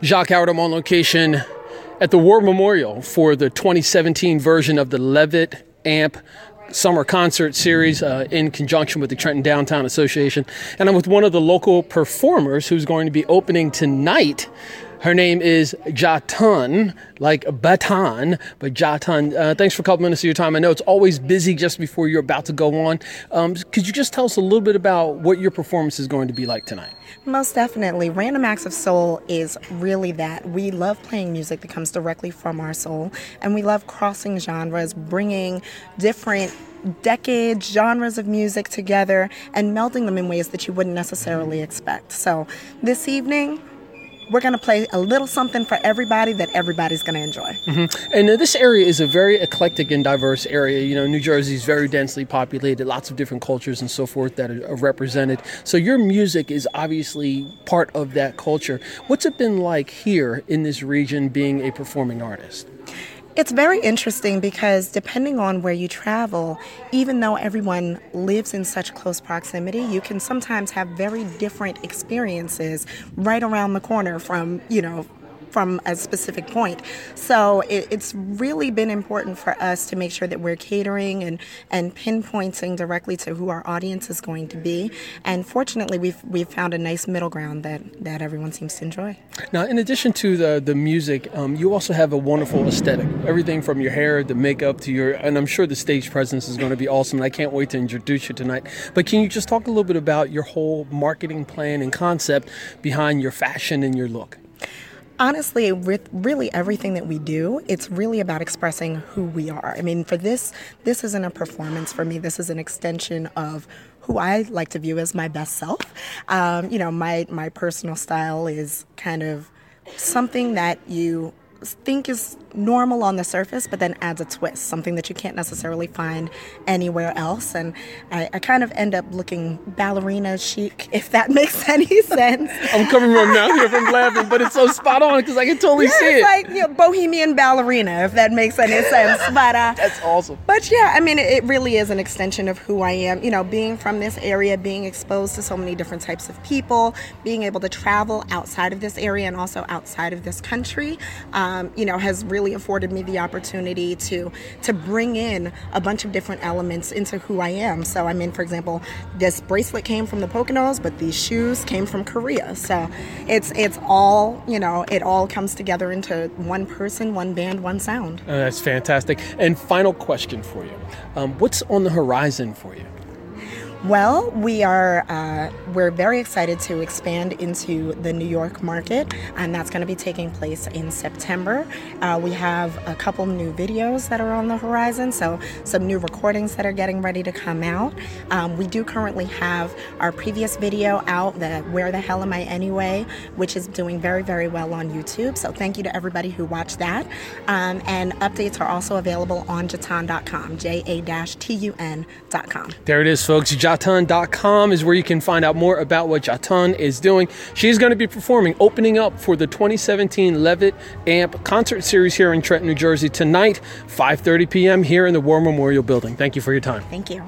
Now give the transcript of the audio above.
Jacque Howard, I'm on location at the War Memorial for the 2017 version of the Levitt Amp Summer Concert Series uh, in conjunction with the Trenton Downtown Association. And I'm with one of the local performers who's going to be opening tonight. Her name is Jatun, like Baton, but Jatun. Uh, thanks for a couple minutes of your time. I know it's always busy just before you're about to go on. Um, could you just tell us a little bit about what your performance is going to be like tonight? Most definitely. Random Acts of Soul is really that. We love playing music that comes directly from our soul, and we love crossing genres, bringing different decades, genres of music together, and melding them in ways that you wouldn't necessarily expect. So this evening, we're going to play a little something for everybody that everybody's going to enjoy. Mm-hmm. And uh, this area is a very eclectic and diverse area. You know, New Jersey is very densely populated, lots of different cultures and so forth that are represented. So your music is obviously part of that culture. What's it been like here in this region being a performing artist? It's very interesting because depending on where you travel, even though everyone lives in such close proximity, you can sometimes have very different experiences right around the corner from, you know, from a specific point. So it, it's really been important for us to make sure that we're catering and, and pinpointing directly to who our audience is going to be. And fortunately, we've, we've found a nice middle ground that, that everyone seems to enjoy. Now, in addition to the, the music, um, you also have a wonderful aesthetic. Everything from your hair, the makeup to your, and I'm sure the stage presence is going to be awesome. And I can't wait to introduce you tonight. But can you just talk a little bit about your whole marketing plan and concept behind your fashion and your look? Honestly, with really everything that we do, it's really about expressing who we are. I mean, for this, this isn't a performance for me. This is an extension of who I like to view as my best self. Um, you know, my my personal style is kind of something that you think is normal on the surface, but then adds a twist, something that you can't necessarily find anywhere else. And I, I kind of end up looking ballerina chic, if that makes any sense. I'm coming from now here from laughing, but it's so spot on because I can totally yeah, see it's it. like you know, bohemian ballerina, if that makes any sense. But uh, that's awesome. But yeah, I mean, it, it really is an extension of who I am. You know, being from this area, being exposed to so many different types of people, being able to travel outside of this area and also outside of this country, um, you know, has really afforded me the opportunity to to bring in a bunch of different elements into who I am. So I mean, for example, this bracelet came from the Poconos, but these shoes came from Korea. So it's it's all you know, it all comes together into one person, one band, one sound. Oh, that's fantastic. And final question for you: um, What's on the horizon for you? Well, we are uh, we're very excited to expand into the New York market, and that's going to be taking place in September. Uh, we have a couple new videos that are on the horizon, so some new recordings that are getting ready to come out. Um, we do currently have our previous video out, the "Where the Hell Am I Anyway," which is doing very very well on YouTube. So thank you to everybody who watched that. Um, and updates are also available on Jatun.com, J-A-T-U-N.com. There it is, folks. Jatun.com is where you can find out more about what Jatun is doing. She's going to be performing, opening up for the 2017 Levitt Amp concert series here in Trenton, New Jersey tonight, 5:30 p.m. here in the War Memorial Building. Thank you for your time. Thank you.